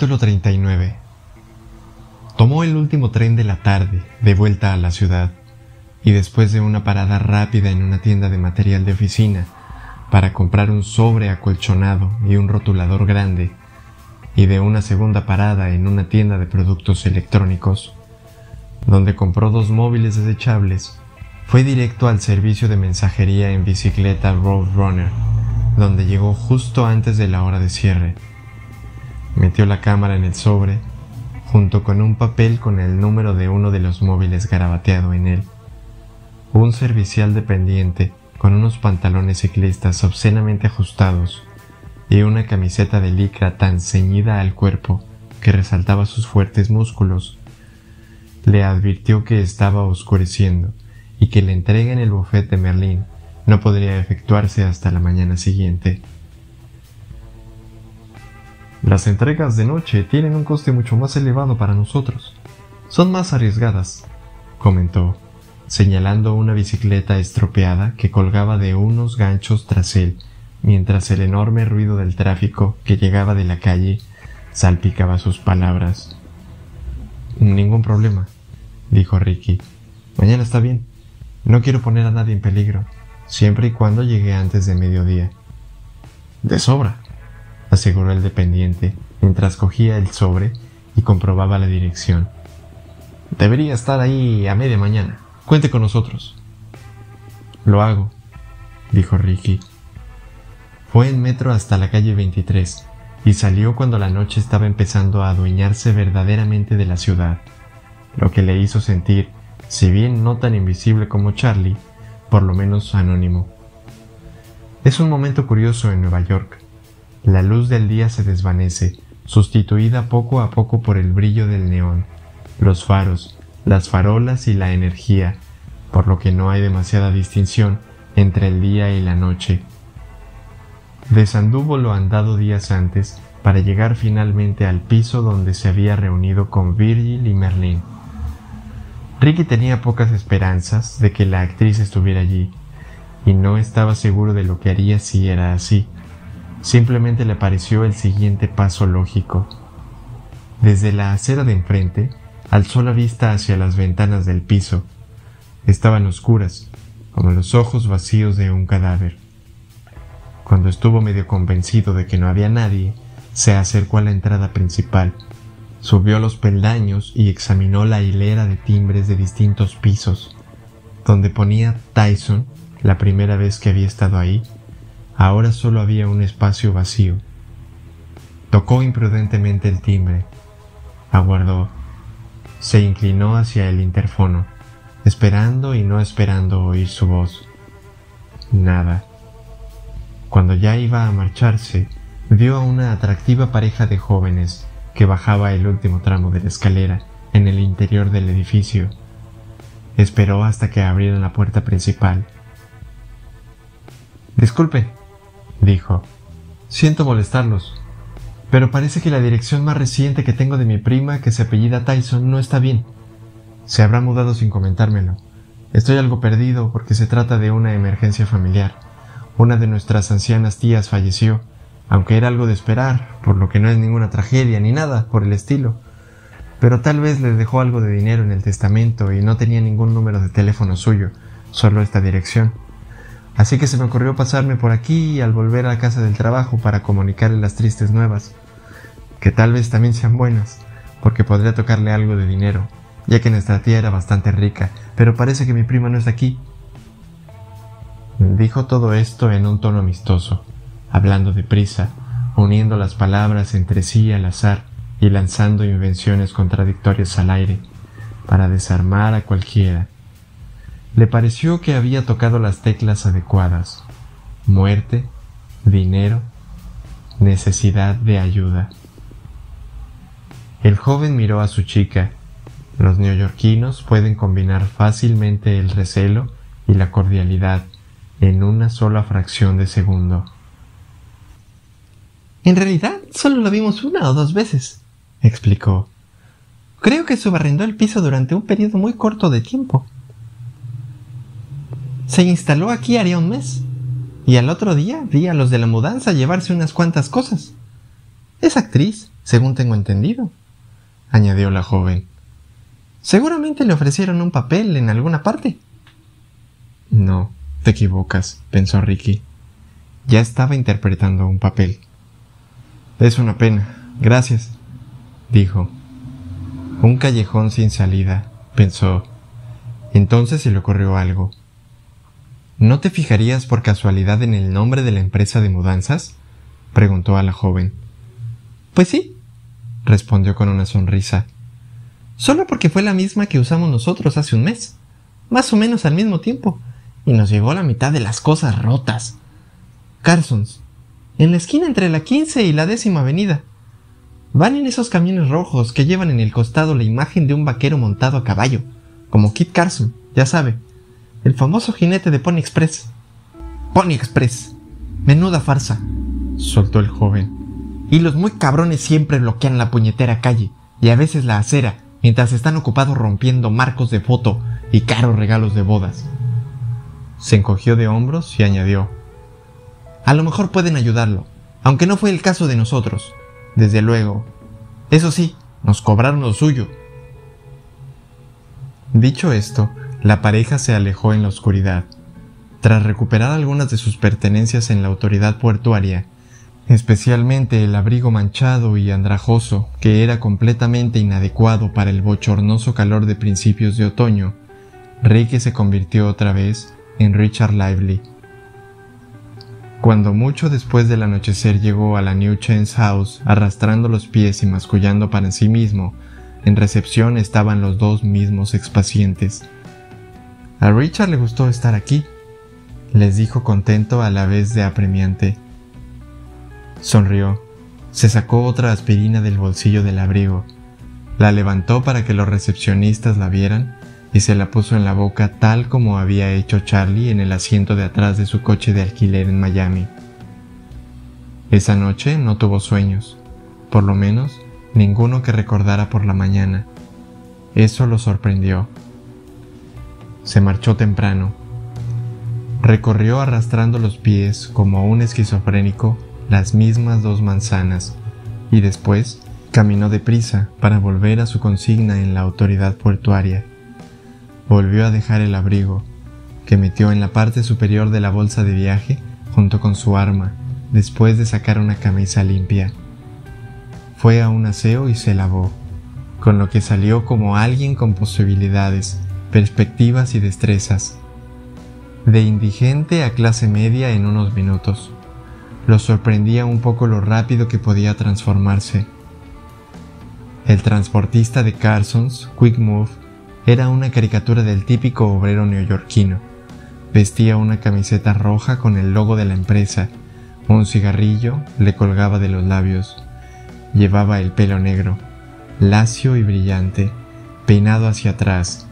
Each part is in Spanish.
Capítulo 39 Tomó el último tren de la tarde de vuelta a la ciudad y después de una parada rápida en una tienda de material de oficina para comprar un sobre acolchonado y un rotulador grande y de una segunda parada en una tienda de productos electrónicos, donde compró dos móviles desechables, fue directo al servicio de mensajería en bicicleta Roadrunner, donde llegó justo antes de la hora de cierre Metió la cámara en el sobre, junto con un papel con el número de uno de los móviles garabateado en él. Un servicial dependiente con unos pantalones ciclistas obscenamente ajustados y una camiseta de licra tan ceñida al cuerpo que resaltaba sus fuertes músculos, le advirtió que estaba oscureciendo y que la entrega en el bufete de Merlín no podría efectuarse hasta la mañana siguiente. Las entregas de noche tienen un coste mucho más elevado para nosotros. Son más arriesgadas, comentó, señalando una bicicleta estropeada que colgaba de unos ganchos tras él, mientras el enorme ruido del tráfico que llegaba de la calle salpicaba sus palabras. Ningún problema, dijo Ricky. Mañana está bien. No quiero poner a nadie en peligro, siempre y cuando llegue antes de mediodía. De sobra, aseguró el dependiente mientras cogía el sobre y comprobaba la dirección. Debería estar ahí a media mañana. Cuente con nosotros. Lo hago, dijo Ricky. Fue en metro hasta la calle 23 y salió cuando la noche estaba empezando a adueñarse verdaderamente de la ciudad, lo que le hizo sentir, si bien no tan invisible como Charlie, por lo menos anónimo. Es un momento curioso en Nueva York. La luz del día se desvanece, sustituida poco a poco por el brillo del neón, los faros, las farolas y la energía, por lo que no hay demasiada distinción entre el día y la noche. Desanduvo lo andado días antes para llegar finalmente al piso donde se había reunido con Virgil y Merlin. Ricky tenía pocas esperanzas de que la actriz estuviera allí, y no estaba seguro de lo que haría si era así. Simplemente le pareció el siguiente paso lógico. Desde la acera de enfrente, alzó la vista hacia las ventanas del piso. Estaban oscuras, como los ojos vacíos de un cadáver. Cuando estuvo medio convencido de que no había nadie, se acercó a la entrada principal, subió los peldaños y examinó la hilera de timbres de distintos pisos, donde ponía Tyson la primera vez que había estado ahí Ahora solo había un espacio vacío. Tocó imprudentemente el timbre. Aguardó. Se inclinó hacia el interfono, esperando y no esperando oír su voz. Nada. Cuando ya iba a marcharse, vio a una atractiva pareja de jóvenes que bajaba el último tramo de la escalera en el interior del edificio. Esperó hasta que abrieran la puerta principal. Disculpe, dijo. Siento molestarlos, pero parece que la dirección más reciente que tengo de mi prima, que se apellida Tyson, no está bien. Se habrá mudado sin comentármelo. Estoy algo perdido porque se trata de una emergencia familiar. Una de nuestras ancianas tías falleció, aunque era algo de esperar, por lo que no es ninguna tragedia ni nada por el estilo. Pero tal vez le dejó algo de dinero en el testamento y no tenía ningún número de teléfono suyo, solo esta dirección. Así que se me ocurrió pasarme por aquí al volver a casa del trabajo para comunicarle las tristes nuevas, que tal vez también sean buenas, porque podría tocarle algo de dinero, ya que nuestra tía era bastante rica, pero parece que mi prima no está aquí. Dijo todo esto en un tono amistoso, hablando deprisa, uniendo las palabras entre sí al azar y lanzando invenciones contradictorias al aire, para desarmar a cualquiera le pareció que había tocado las teclas adecuadas. Muerte, dinero, necesidad de ayuda. El joven miró a su chica. Los neoyorquinos pueden combinar fácilmente el recelo y la cordialidad en una sola fracción de segundo. En realidad, solo lo vimos una o dos veces, explicó. Creo que subarrendó el piso durante un periodo muy corto de tiempo. Se instaló aquí haría un mes. Y al otro día vi a los de la mudanza llevarse unas cuantas cosas. Es actriz, según tengo entendido, añadió la joven. Seguramente le ofrecieron un papel en alguna parte. No, te equivocas, pensó Ricky. Ya estaba interpretando un papel. Es una pena, gracias, dijo. Un callejón sin salida, pensó. Entonces se le ocurrió algo. ¿No te fijarías por casualidad en el nombre de la empresa de mudanzas? preguntó a la joven. Pues sí, respondió con una sonrisa. Solo porque fue la misma que usamos nosotros hace un mes, más o menos al mismo tiempo, y nos llegó la mitad de las cosas rotas. Carsons, en la esquina entre la 15 y la décima avenida. Van en esos camiones rojos que llevan en el costado la imagen de un vaquero montado a caballo, como Kit Carson, ya sabe, el famoso jinete de Pony Express. Pony Express. Menuda farsa, soltó el joven. Y los muy cabrones siempre bloquean la puñetera calle y a veces la acera mientras están ocupados rompiendo marcos de foto y caros regalos de bodas. Se encogió de hombros y añadió, A lo mejor pueden ayudarlo, aunque no fue el caso de nosotros. Desde luego. Eso sí, nos cobraron lo suyo. Dicho esto, la pareja se alejó en la oscuridad. Tras recuperar algunas de sus pertenencias en la autoridad portuaria, especialmente el abrigo manchado y andrajoso, que era completamente inadecuado para el bochornoso calor de principios de otoño, Ricky se convirtió otra vez en Richard Lively. Cuando mucho después del anochecer llegó a la New Chance House arrastrando los pies y mascullando para sí mismo, en recepción estaban los dos mismos expacientes. A Richard le gustó estar aquí, les dijo contento a la vez de apremiante. Sonrió, se sacó otra aspirina del bolsillo del abrigo, la levantó para que los recepcionistas la vieran y se la puso en la boca tal como había hecho Charlie en el asiento de atrás de su coche de alquiler en Miami. Esa noche no tuvo sueños, por lo menos ninguno que recordara por la mañana. Eso lo sorprendió se marchó temprano. Recorrió arrastrando los pies como un esquizofrénico las mismas dos manzanas y después caminó deprisa para volver a su consigna en la autoridad portuaria. Volvió a dejar el abrigo, que metió en la parte superior de la bolsa de viaje junto con su arma, después de sacar una camisa limpia. Fue a un aseo y se lavó, con lo que salió como alguien con posibilidades perspectivas y destrezas. De indigente a clase media en unos minutos. Lo sorprendía un poco lo rápido que podía transformarse. El transportista de Carson's, Quick Move, era una caricatura del típico obrero neoyorquino. Vestía una camiseta roja con el logo de la empresa. Un cigarrillo le colgaba de los labios. Llevaba el pelo negro, lacio y brillante, peinado hacia atrás,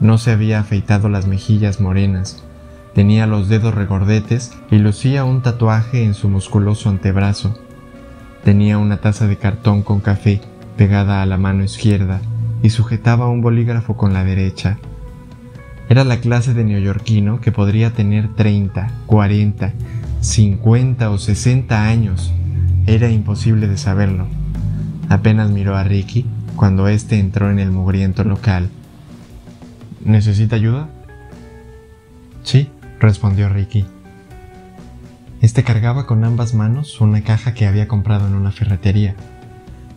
no se había afeitado las mejillas morenas, tenía los dedos regordetes y lucía un tatuaje en su musculoso antebrazo. Tenía una taza de cartón con café pegada a la mano izquierda y sujetaba un bolígrafo con la derecha. Era la clase de neoyorquino que podría tener 30, 40, 50 o 60 años. Era imposible de saberlo. Apenas miró a Ricky cuando éste entró en el mugriento local ¿Necesita ayuda? Sí, respondió Ricky. Este cargaba con ambas manos una caja que había comprado en una ferretería.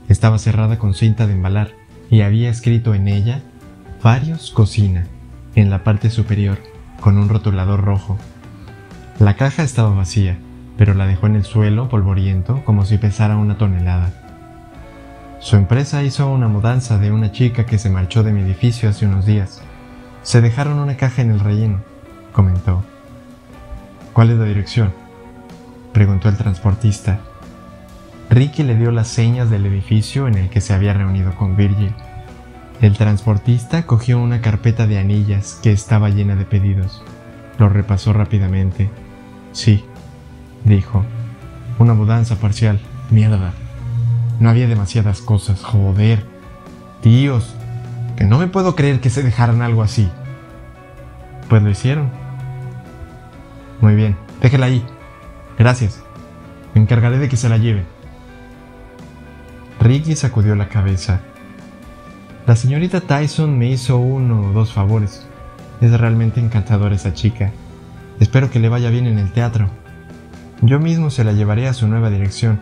Estaba cerrada con cinta de embalar y había escrito en ella Varios Cocina en la parte superior con un rotulador rojo. La caja estaba vacía, pero la dejó en el suelo polvoriento como si pesara una tonelada. Su empresa hizo una mudanza de una chica que se marchó de mi edificio hace unos días se dejaron una caja en el relleno, comentó. ¿Cuál es la dirección? preguntó el transportista. Ricky le dio las señas del edificio en el que se había reunido con Virgil. El transportista cogió una carpeta de anillas que estaba llena de pedidos. Lo repasó rápidamente. Sí, dijo. Una mudanza parcial. Mierda. No había demasiadas cosas. Joder. Tíos, que no me puedo creer que se dejaran algo así. Pues lo hicieron. Muy bien, déjela ahí. Gracias. Me encargaré de que se la lleve. Ricky sacudió la cabeza. La señorita Tyson me hizo uno o dos favores. Es realmente encantadora esa chica. Espero que le vaya bien en el teatro. Yo mismo se la llevaré a su nueva dirección,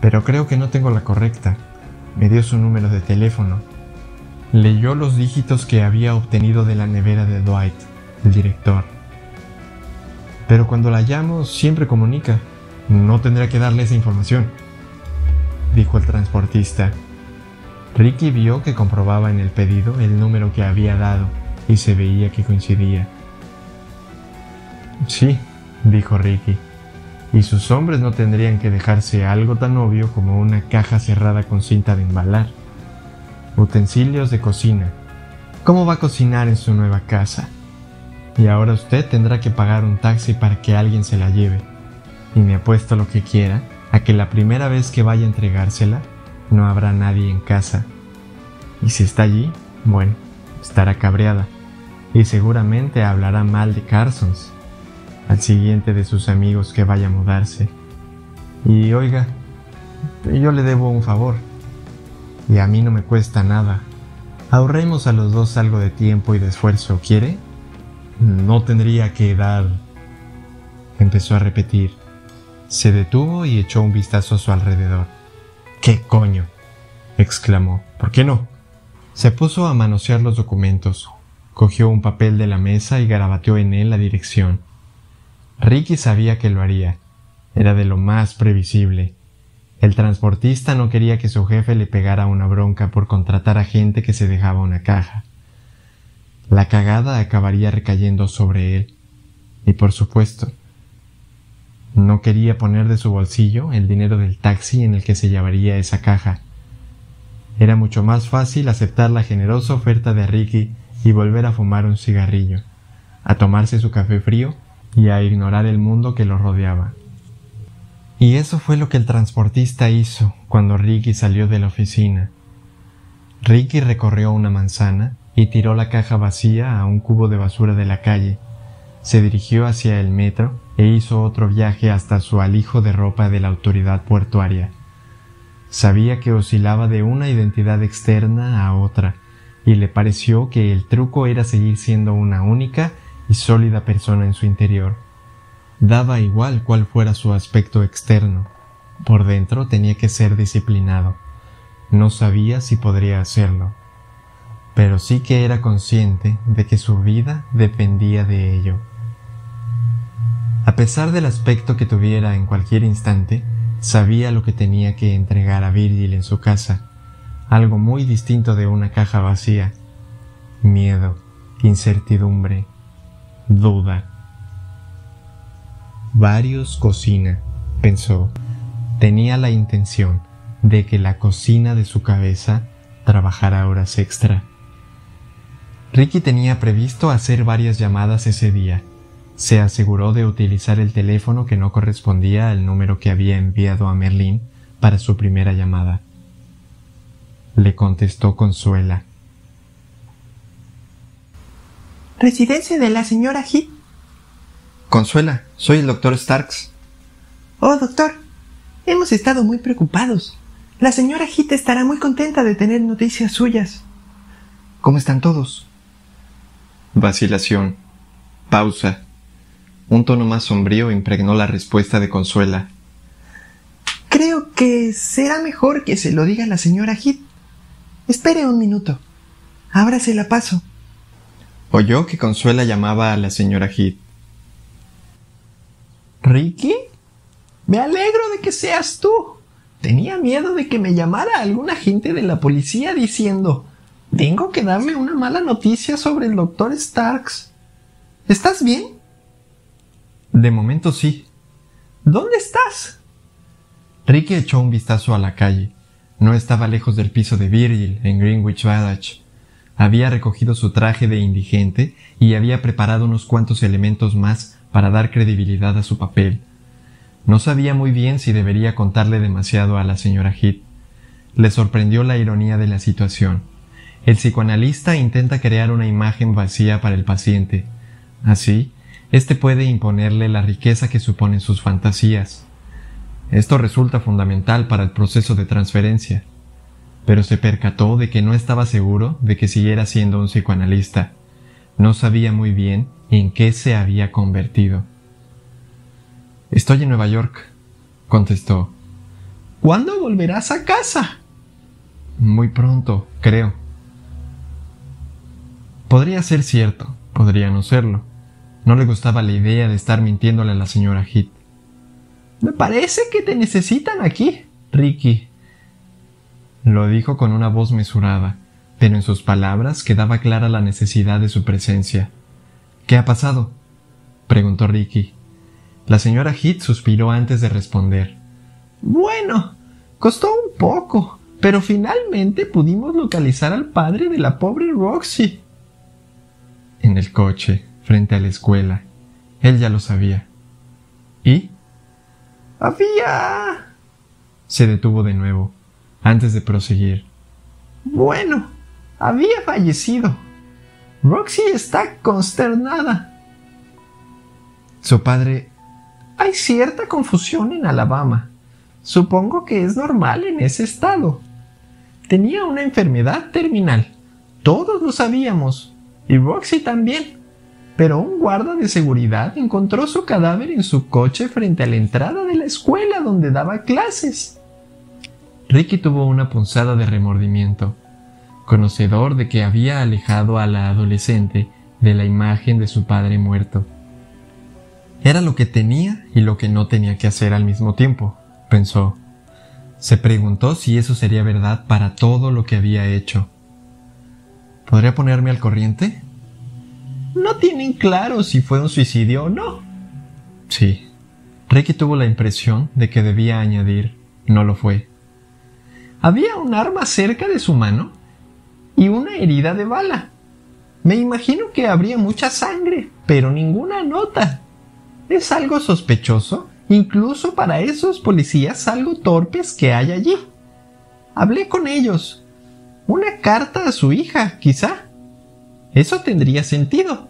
pero creo que no tengo la correcta. Me dio su número de teléfono. Leyó los dígitos que había obtenido de la nevera de Dwight, el director. Pero cuando la llamo siempre comunica. No tendrá que darle esa información, dijo el transportista. Ricky vio que comprobaba en el pedido el número que había dado y se veía que coincidía. Sí, dijo Ricky, y sus hombres no tendrían que dejarse algo tan obvio como una caja cerrada con cinta de embalar. Utensilios de cocina. ¿Cómo va a cocinar en su nueva casa? Y ahora usted tendrá que pagar un taxi para que alguien se la lleve. Y me apuesto lo que quiera a que la primera vez que vaya a entregársela, no habrá nadie en casa. Y si está allí, bueno, estará cabreada. Y seguramente hablará mal de Carsons, al siguiente de sus amigos que vaya a mudarse. Y oiga, yo le debo un favor. Y a mí no me cuesta nada. Ahorremos a los dos algo de tiempo y de esfuerzo, ¿quiere? No tendría que dar... Empezó a repetir. Se detuvo y echó un vistazo a su alrededor. ¿Qué coño? exclamó. ¿Por qué no? Se puso a manosear los documentos, cogió un papel de la mesa y garabateó en él la dirección. Ricky sabía que lo haría. Era de lo más previsible. El transportista no quería que su jefe le pegara una bronca por contratar a gente que se dejaba una caja la cagada acabaría recayendo sobre él. Y por supuesto, no quería poner de su bolsillo el dinero del taxi en el que se llevaría esa caja. Era mucho más fácil aceptar la generosa oferta de Ricky y volver a fumar un cigarrillo, a tomarse su café frío y a ignorar el mundo que lo rodeaba. Y eso fue lo que el transportista hizo cuando Ricky salió de la oficina. Ricky recorrió una manzana y tiró la caja vacía a un cubo de basura de la calle. Se dirigió hacia el metro e hizo otro viaje hasta su alijo de ropa de la autoridad portuaria. Sabía que oscilaba de una identidad externa a otra, y le pareció que el truco era seguir siendo una única y sólida persona en su interior. Daba igual cuál fuera su aspecto externo. Por dentro tenía que ser disciplinado. No sabía si podría hacerlo pero sí que era consciente de que su vida dependía de ello. A pesar del aspecto que tuviera en cualquier instante, sabía lo que tenía que entregar a Virgil en su casa, algo muy distinto de una caja vacía. Miedo, incertidumbre, duda. Varios cocina, pensó. Tenía la intención de que la cocina de su cabeza trabajara horas extra Ricky tenía previsto hacer varias llamadas ese día. Se aseguró de utilizar el teléfono que no correspondía al número que había enviado a Merlín para su primera llamada. Le contestó Consuela. Residencia de la señora Heath. Consuela, soy el doctor Starks. Oh, doctor. Hemos estado muy preocupados. La señora Heath estará muy contenta de tener noticias suyas. ¿Cómo están todos? Vacilación. Pausa. Un tono más sombrío impregnó la respuesta de Consuela. Creo que será mejor que se lo diga la señora Heath. Espere un minuto. Ahora se la paso. Oyó que Consuela llamaba a la señora Heath. ¿Ricky? Me alegro de que seas tú. Tenía miedo de que me llamara algún agente de la policía diciendo tengo que darme una mala noticia sobre el doctor Starks. ¿Estás bien? De momento sí. ¿Dónde estás? Ricky echó un vistazo a la calle. No estaba lejos del piso de Virgil, en Greenwich Village. Había recogido su traje de indigente y había preparado unos cuantos elementos más para dar credibilidad a su papel. No sabía muy bien si debería contarle demasiado a la señora Heath. Le sorprendió la ironía de la situación. El psicoanalista intenta crear una imagen vacía para el paciente. Así, éste puede imponerle la riqueza que suponen sus fantasías. Esto resulta fundamental para el proceso de transferencia. pero se percató de que no estaba seguro de que siguiera siendo un psicoanalista. No sabía muy bien en qué se había convertido. Estoy en Nueva York, contestó. ¿Cuándo volverás a casa? Muy pronto, creo. Podría ser cierto, podría no serlo. No le gustaba la idea de estar mintiéndole a la señora Heath. Me parece que te necesitan aquí, Ricky. Lo dijo con una voz mesurada, pero en sus palabras quedaba clara la necesidad de su presencia. ¿Qué ha pasado? preguntó Ricky. La señora Heath suspiró antes de responder. Bueno, costó un poco, pero finalmente pudimos localizar al padre de la pobre Roxy. En el coche, frente a la escuela. Él ya lo sabía. ¿Y? Había... Se detuvo de nuevo, antes de proseguir. Bueno, había fallecido. Roxy está consternada. Su padre... Hay cierta confusión en Alabama. Supongo que es normal en ese estado. Tenía una enfermedad terminal. Todos lo sabíamos. Y Roxy también. Pero un guarda de seguridad encontró su cadáver en su coche frente a la entrada de la escuela donde daba clases. Ricky tuvo una punzada de remordimiento, conocedor de que había alejado a la adolescente de la imagen de su padre muerto. Era lo que tenía y lo que no tenía que hacer al mismo tiempo pensó. Se preguntó si eso sería verdad para todo lo que había hecho. ¿Podría ponerme al corriente? No tienen claro si fue un suicidio o no. Sí. Ricky tuvo la impresión de que debía añadir, no lo fue. Había un arma cerca de su mano y una herida de bala. Me imagino que habría mucha sangre, pero ninguna nota. ¿Es algo sospechoso? incluso para esos policías algo torpes que hay allí. Hablé con ellos. Una carta a su hija, quizá. Eso tendría sentido.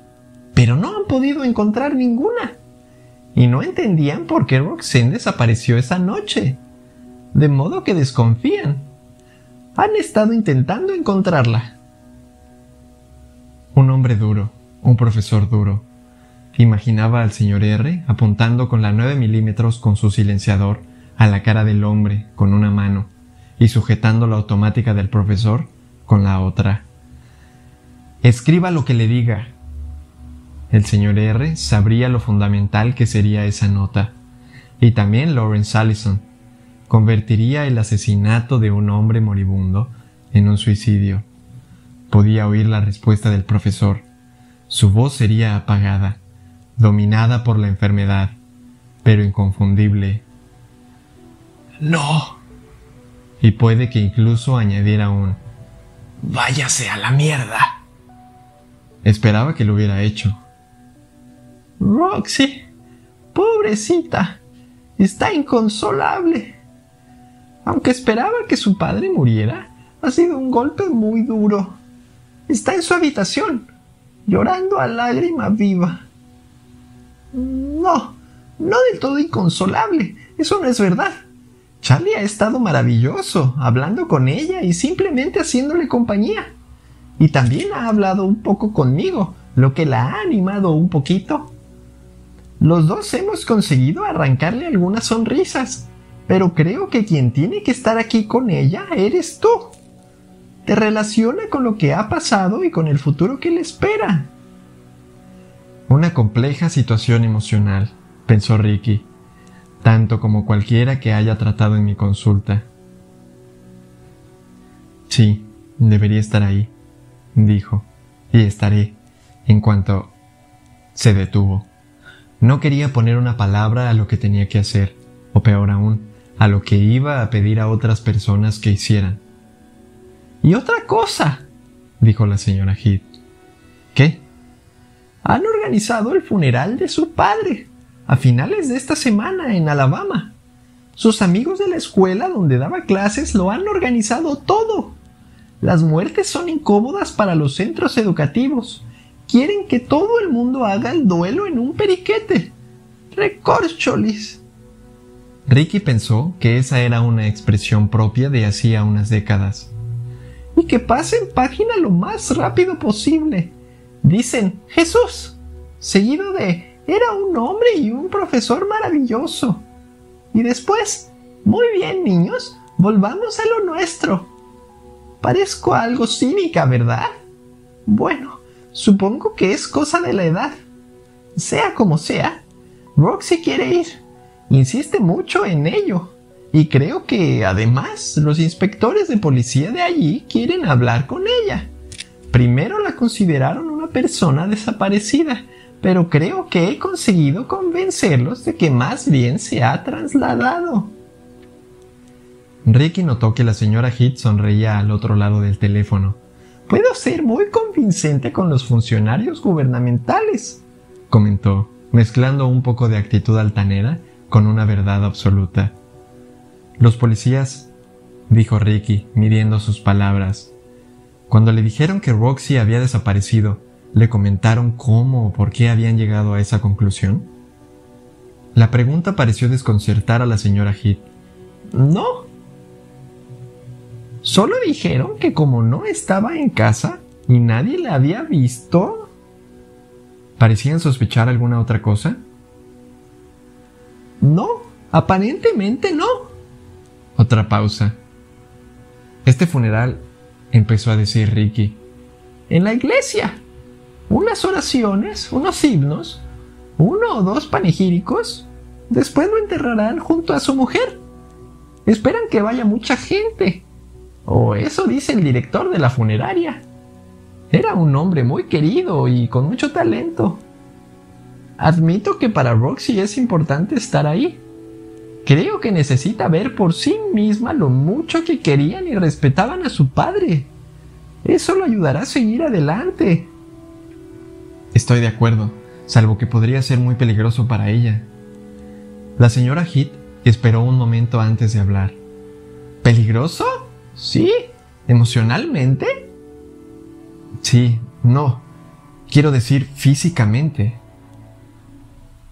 Pero no han podido encontrar ninguna. Y no entendían por qué Roxanne desapareció esa noche. De modo que desconfían. Han estado intentando encontrarla. Un hombre duro, un profesor duro, Imaginaba al señor R apuntando con la 9 milímetros con su silenciador a la cara del hombre con una mano y sujetando la automática del profesor con la otra. Escriba lo que le diga. El señor R sabría lo fundamental que sería esa nota. Y también Lawrence Allison. Convertiría el asesinato de un hombre moribundo en un suicidio. Podía oír la respuesta del profesor. Su voz sería apagada dominada por la enfermedad, pero inconfundible. No. Y puede que incluso añadiera un Váyase a la mierda. Esperaba que lo hubiera hecho. Roxy, pobrecita, está inconsolable. Aunque esperaba que su padre muriera, ha sido un golpe muy duro. Está en su habitación, llorando a lágrima viva. No, no del todo inconsolable. Eso no es verdad. Charlie ha estado maravilloso, hablando con ella y simplemente haciéndole compañía. Y también ha hablado un poco conmigo, lo que la ha animado un poquito. Los dos hemos conseguido arrancarle algunas sonrisas, pero creo que quien tiene que estar aquí con ella eres tú. Te relaciona con lo que ha pasado y con el futuro que le espera. Una compleja situación emocional, pensó Ricky, tanto como cualquiera que haya tratado en mi consulta. Sí, debería estar ahí, dijo, y estaré, en cuanto se detuvo. No quería poner una palabra a lo que tenía que hacer, o peor aún, a lo que iba a pedir a otras personas que hicieran. Y otra cosa, dijo la señora Heath. ¿Qué? han organizado el funeral de su padre a finales de esta semana en Alabama. Sus amigos de la escuela donde daba clases lo han organizado todo. Las muertes son incómodas para los centros educativos. Quieren que todo el mundo haga el duelo en un periquete. Recorcholis. Ricky pensó que esa era una expresión propia de hacía unas décadas. y que pasen página lo más rápido posible. Dicen Jesús, seguido de era un hombre y un profesor maravilloso. Y después, muy bien niños, volvamos a lo nuestro. Parezco algo cínica, ¿verdad? Bueno, supongo que es cosa de la edad. Sea como sea, Roxy quiere ir. Insiste mucho en ello. Y creo que además los inspectores de policía de allí quieren hablar con ella. Primero la consideraron una persona desaparecida, pero creo que he conseguido convencerlos de que más bien se ha trasladado. Ricky notó que la señora Heath sonreía al otro lado del teléfono. Puedo ser muy convincente con los funcionarios gubernamentales, comentó, mezclando un poco de actitud altanera con una verdad absoluta. Los policías, dijo Ricky, midiendo sus palabras. Cuando le dijeron que Roxy había desaparecido, ¿le comentaron cómo o por qué habían llegado a esa conclusión? La pregunta pareció desconcertar a la señora Heath. No. Solo dijeron que como no estaba en casa y nadie la había visto. ¿Parecían sospechar alguna otra cosa? No, aparentemente no. Otra pausa. Este funeral, empezó a decir Ricky. En la iglesia. Unas oraciones, unos himnos, uno o dos panegíricos. Después lo enterrarán junto a su mujer. Esperan que vaya mucha gente. O eso dice el director de la funeraria. Era un hombre muy querido y con mucho talento. Admito que para Roxy es importante estar ahí. Creo que necesita ver por sí misma lo mucho que querían y respetaban a su padre. Eso lo ayudará a seguir adelante. Estoy de acuerdo, salvo que podría ser muy peligroso para ella. La señora Heath esperó un momento antes de hablar. ¿Peligroso? Sí. ¿Emocionalmente? Sí, no. Quiero decir físicamente.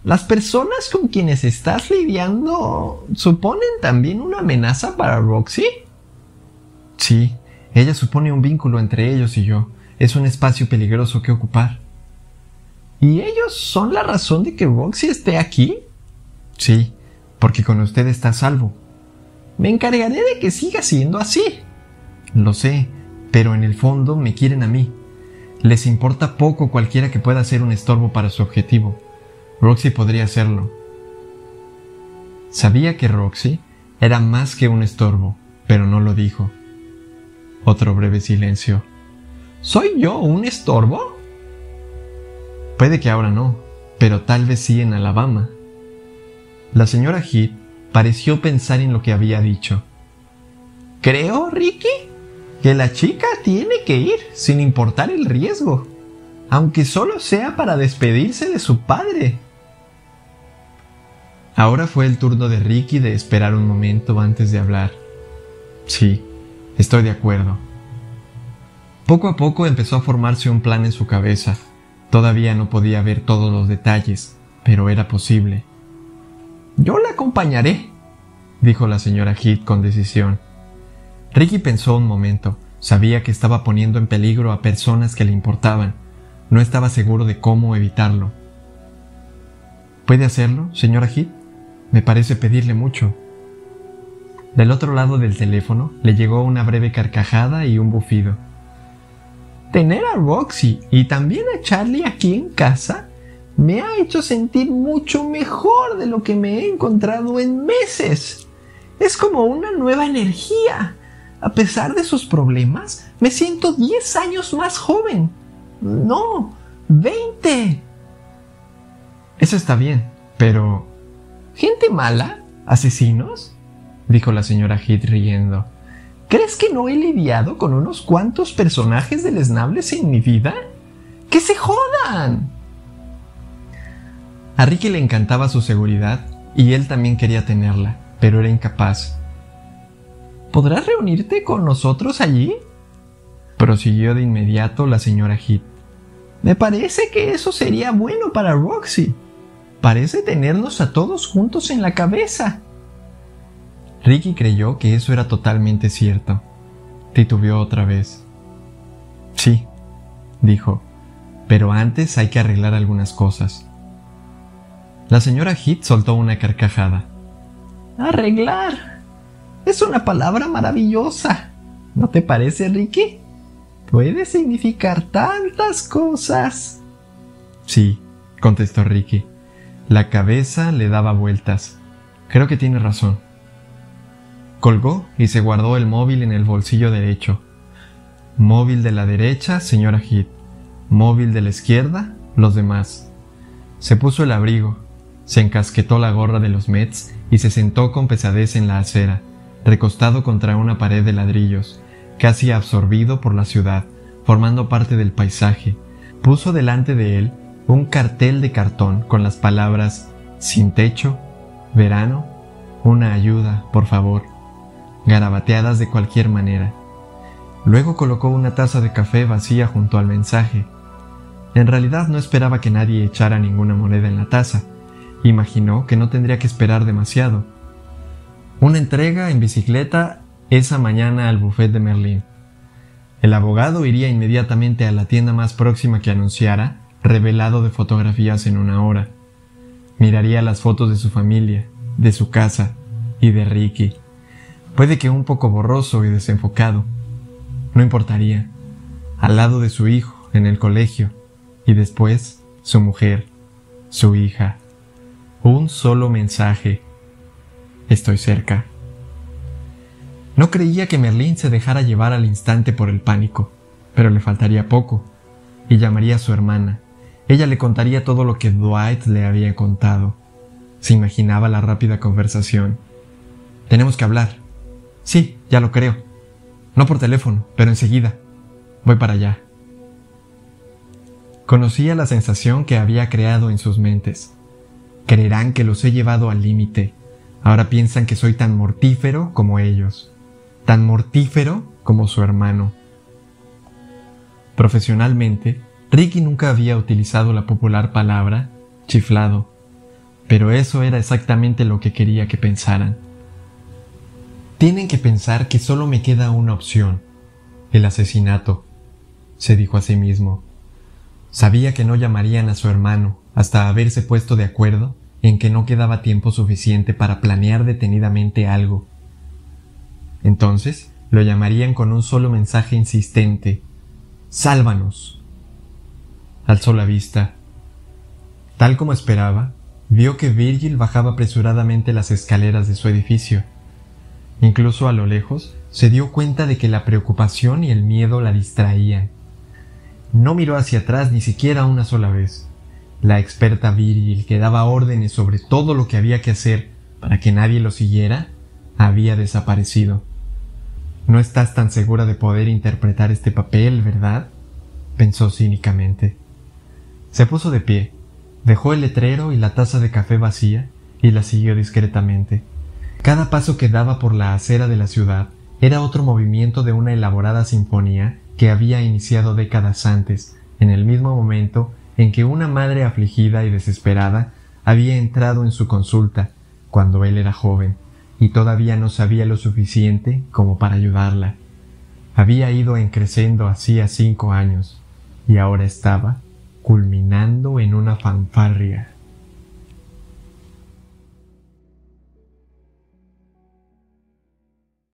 ¿Las personas con quienes estás lidiando suponen también una amenaza para Roxy? Sí, ella supone un vínculo entre ellos y yo. Es un espacio peligroso que ocupar. ¿Y ellos son la razón de que Roxy esté aquí? Sí, porque con usted está a salvo. Me encargaré de que siga siendo así. Lo sé, pero en el fondo me quieren a mí. Les importa poco cualquiera que pueda ser un estorbo para su objetivo. Roxy podría hacerlo. Sabía que Roxy era más que un estorbo, pero no lo dijo. Otro breve silencio. ¿Soy yo un estorbo? Puede que ahora no, pero tal vez sí en Alabama. La señora Heath pareció pensar en lo que había dicho. Creo, Ricky, que la chica tiene que ir sin importar el riesgo, aunque solo sea para despedirse de su padre. Ahora fue el turno de Ricky de esperar un momento antes de hablar. Sí, estoy de acuerdo. Poco a poco empezó a formarse un plan en su cabeza. Todavía no podía ver todos los detalles, pero era posible. Yo la acompañaré, dijo la señora Heath con decisión. Ricky pensó un momento. Sabía que estaba poniendo en peligro a personas que le importaban. No estaba seguro de cómo evitarlo. ¿Puede hacerlo, señora Heath? Me parece pedirle mucho. Del otro lado del teléfono le llegó una breve carcajada y un bufido. Tener a Roxy y también a Charlie aquí en casa me ha hecho sentir mucho mejor de lo que me he encontrado en meses. Es como una nueva energía. A pesar de sus problemas, me siento 10 años más joven. No, 20. Eso está bien, pero ¿Gente mala? ¿Asesinos? dijo la señora Heath riendo. ¿Crees que no he lidiado con unos cuantos personajes deleznables en mi vida? ¡Que se jodan! A Ricky le encantaba su seguridad y él también quería tenerla, pero era incapaz. ¿Podrás reunirte con nosotros allí? prosiguió de inmediato la señora Heath. Me parece que eso sería bueno para Roxy. Parece tenernos a todos juntos en la cabeza. Ricky creyó que eso era totalmente cierto. Titubeó otra vez. Sí, dijo, pero antes hay que arreglar algunas cosas. La señora Heath soltó una carcajada. Arreglar. Es una palabra maravillosa. ¿No te parece, Ricky? Puede significar tantas cosas. Sí, contestó Ricky. La cabeza le daba vueltas. Creo que tiene razón. Colgó y se guardó el móvil en el bolsillo derecho. Móvil de la derecha, señora Heath. Móvil de la izquierda, los demás. Se puso el abrigo, se encasquetó la gorra de los Mets y se sentó con pesadez en la acera, recostado contra una pared de ladrillos, casi absorbido por la ciudad, formando parte del paisaje. Puso delante de él un cartel de cartón con las palabras sin techo, verano, una ayuda, por favor, garabateadas de cualquier manera. Luego colocó una taza de café vacía junto al mensaje. En realidad no esperaba que nadie echara ninguna moneda en la taza. Imaginó que no tendría que esperar demasiado. Una entrega en bicicleta esa mañana al buffet de Merlín. El abogado iría inmediatamente a la tienda más próxima que anunciara, revelado de fotografías en una hora. Miraría las fotos de su familia, de su casa y de Ricky. Puede que un poco borroso y desenfocado. No importaría. Al lado de su hijo, en el colegio, y después su mujer, su hija. Un solo mensaje. Estoy cerca. No creía que Merlín se dejara llevar al instante por el pánico, pero le faltaría poco, y llamaría a su hermana. Ella le contaría todo lo que Dwight le había contado. Se imaginaba la rápida conversación. Tenemos que hablar. Sí, ya lo creo. No por teléfono, pero enseguida. Voy para allá. Conocía la sensación que había creado en sus mentes. Creerán que los he llevado al límite. Ahora piensan que soy tan mortífero como ellos tan mortífero como su hermano. Profesionalmente, Ricky nunca había utilizado la popular palabra chiflado, pero eso era exactamente lo que quería que pensaran. Tienen que pensar que solo me queda una opción, el asesinato, se dijo a sí mismo. Sabía que no llamarían a su hermano hasta haberse puesto de acuerdo en que no quedaba tiempo suficiente para planear detenidamente algo entonces lo llamarían con un solo mensaje insistente. Sálvanos. Alzó la vista. Tal como esperaba, vio que Virgil bajaba apresuradamente las escaleras de su edificio. Incluso a lo lejos, se dio cuenta de que la preocupación y el miedo la distraían. No miró hacia atrás ni siquiera una sola vez. La experta Virgil, que daba órdenes sobre todo lo que había que hacer para que nadie lo siguiera, había desaparecido. No estás tan segura de poder interpretar este papel, ¿verdad? pensó cínicamente. Se puso de pie, dejó el letrero y la taza de café vacía y la siguió discretamente. Cada paso que daba por la acera de la ciudad era otro movimiento de una elaborada sinfonía que había iniciado décadas antes, en el mismo momento en que una madre afligida y desesperada había entrado en su consulta cuando él era joven y todavía no sabía lo suficiente como para ayudarla. Había ido en creciendo hacía cinco años y ahora estaba culminando en una fanfarria.